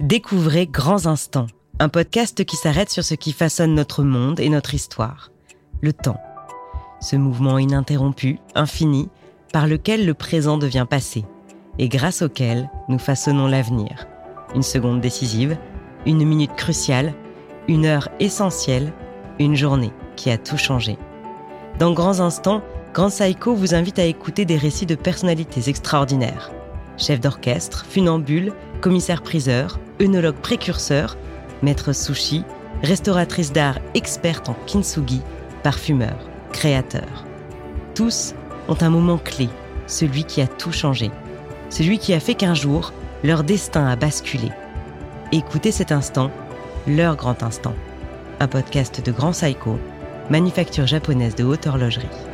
Découvrez Grands Instants, un podcast qui s'arrête sur ce qui façonne notre monde et notre histoire, le temps. Ce mouvement ininterrompu, infini, par lequel le présent devient passé, et grâce auquel nous façonnons l'avenir. Une seconde décisive, une minute cruciale, une heure essentielle, une journée qui a tout changé. Dans Grands Instants, Grand Psycho vous invite à écouter des récits de personnalités extraordinaires. Chef d'orchestre, funambule, commissaire-priseur, œnologue précurseur, maître sushi, restauratrice d'art experte en kintsugi, parfumeur, créateur. Tous ont un moment clé, celui qui a tout changé, celui qui a fait qu'un jour, leur destin a basculé. Écoutez cet instant, leur grand instant. Un podcast de Grand Psycho, manufacture japonaise de haute horlogerie.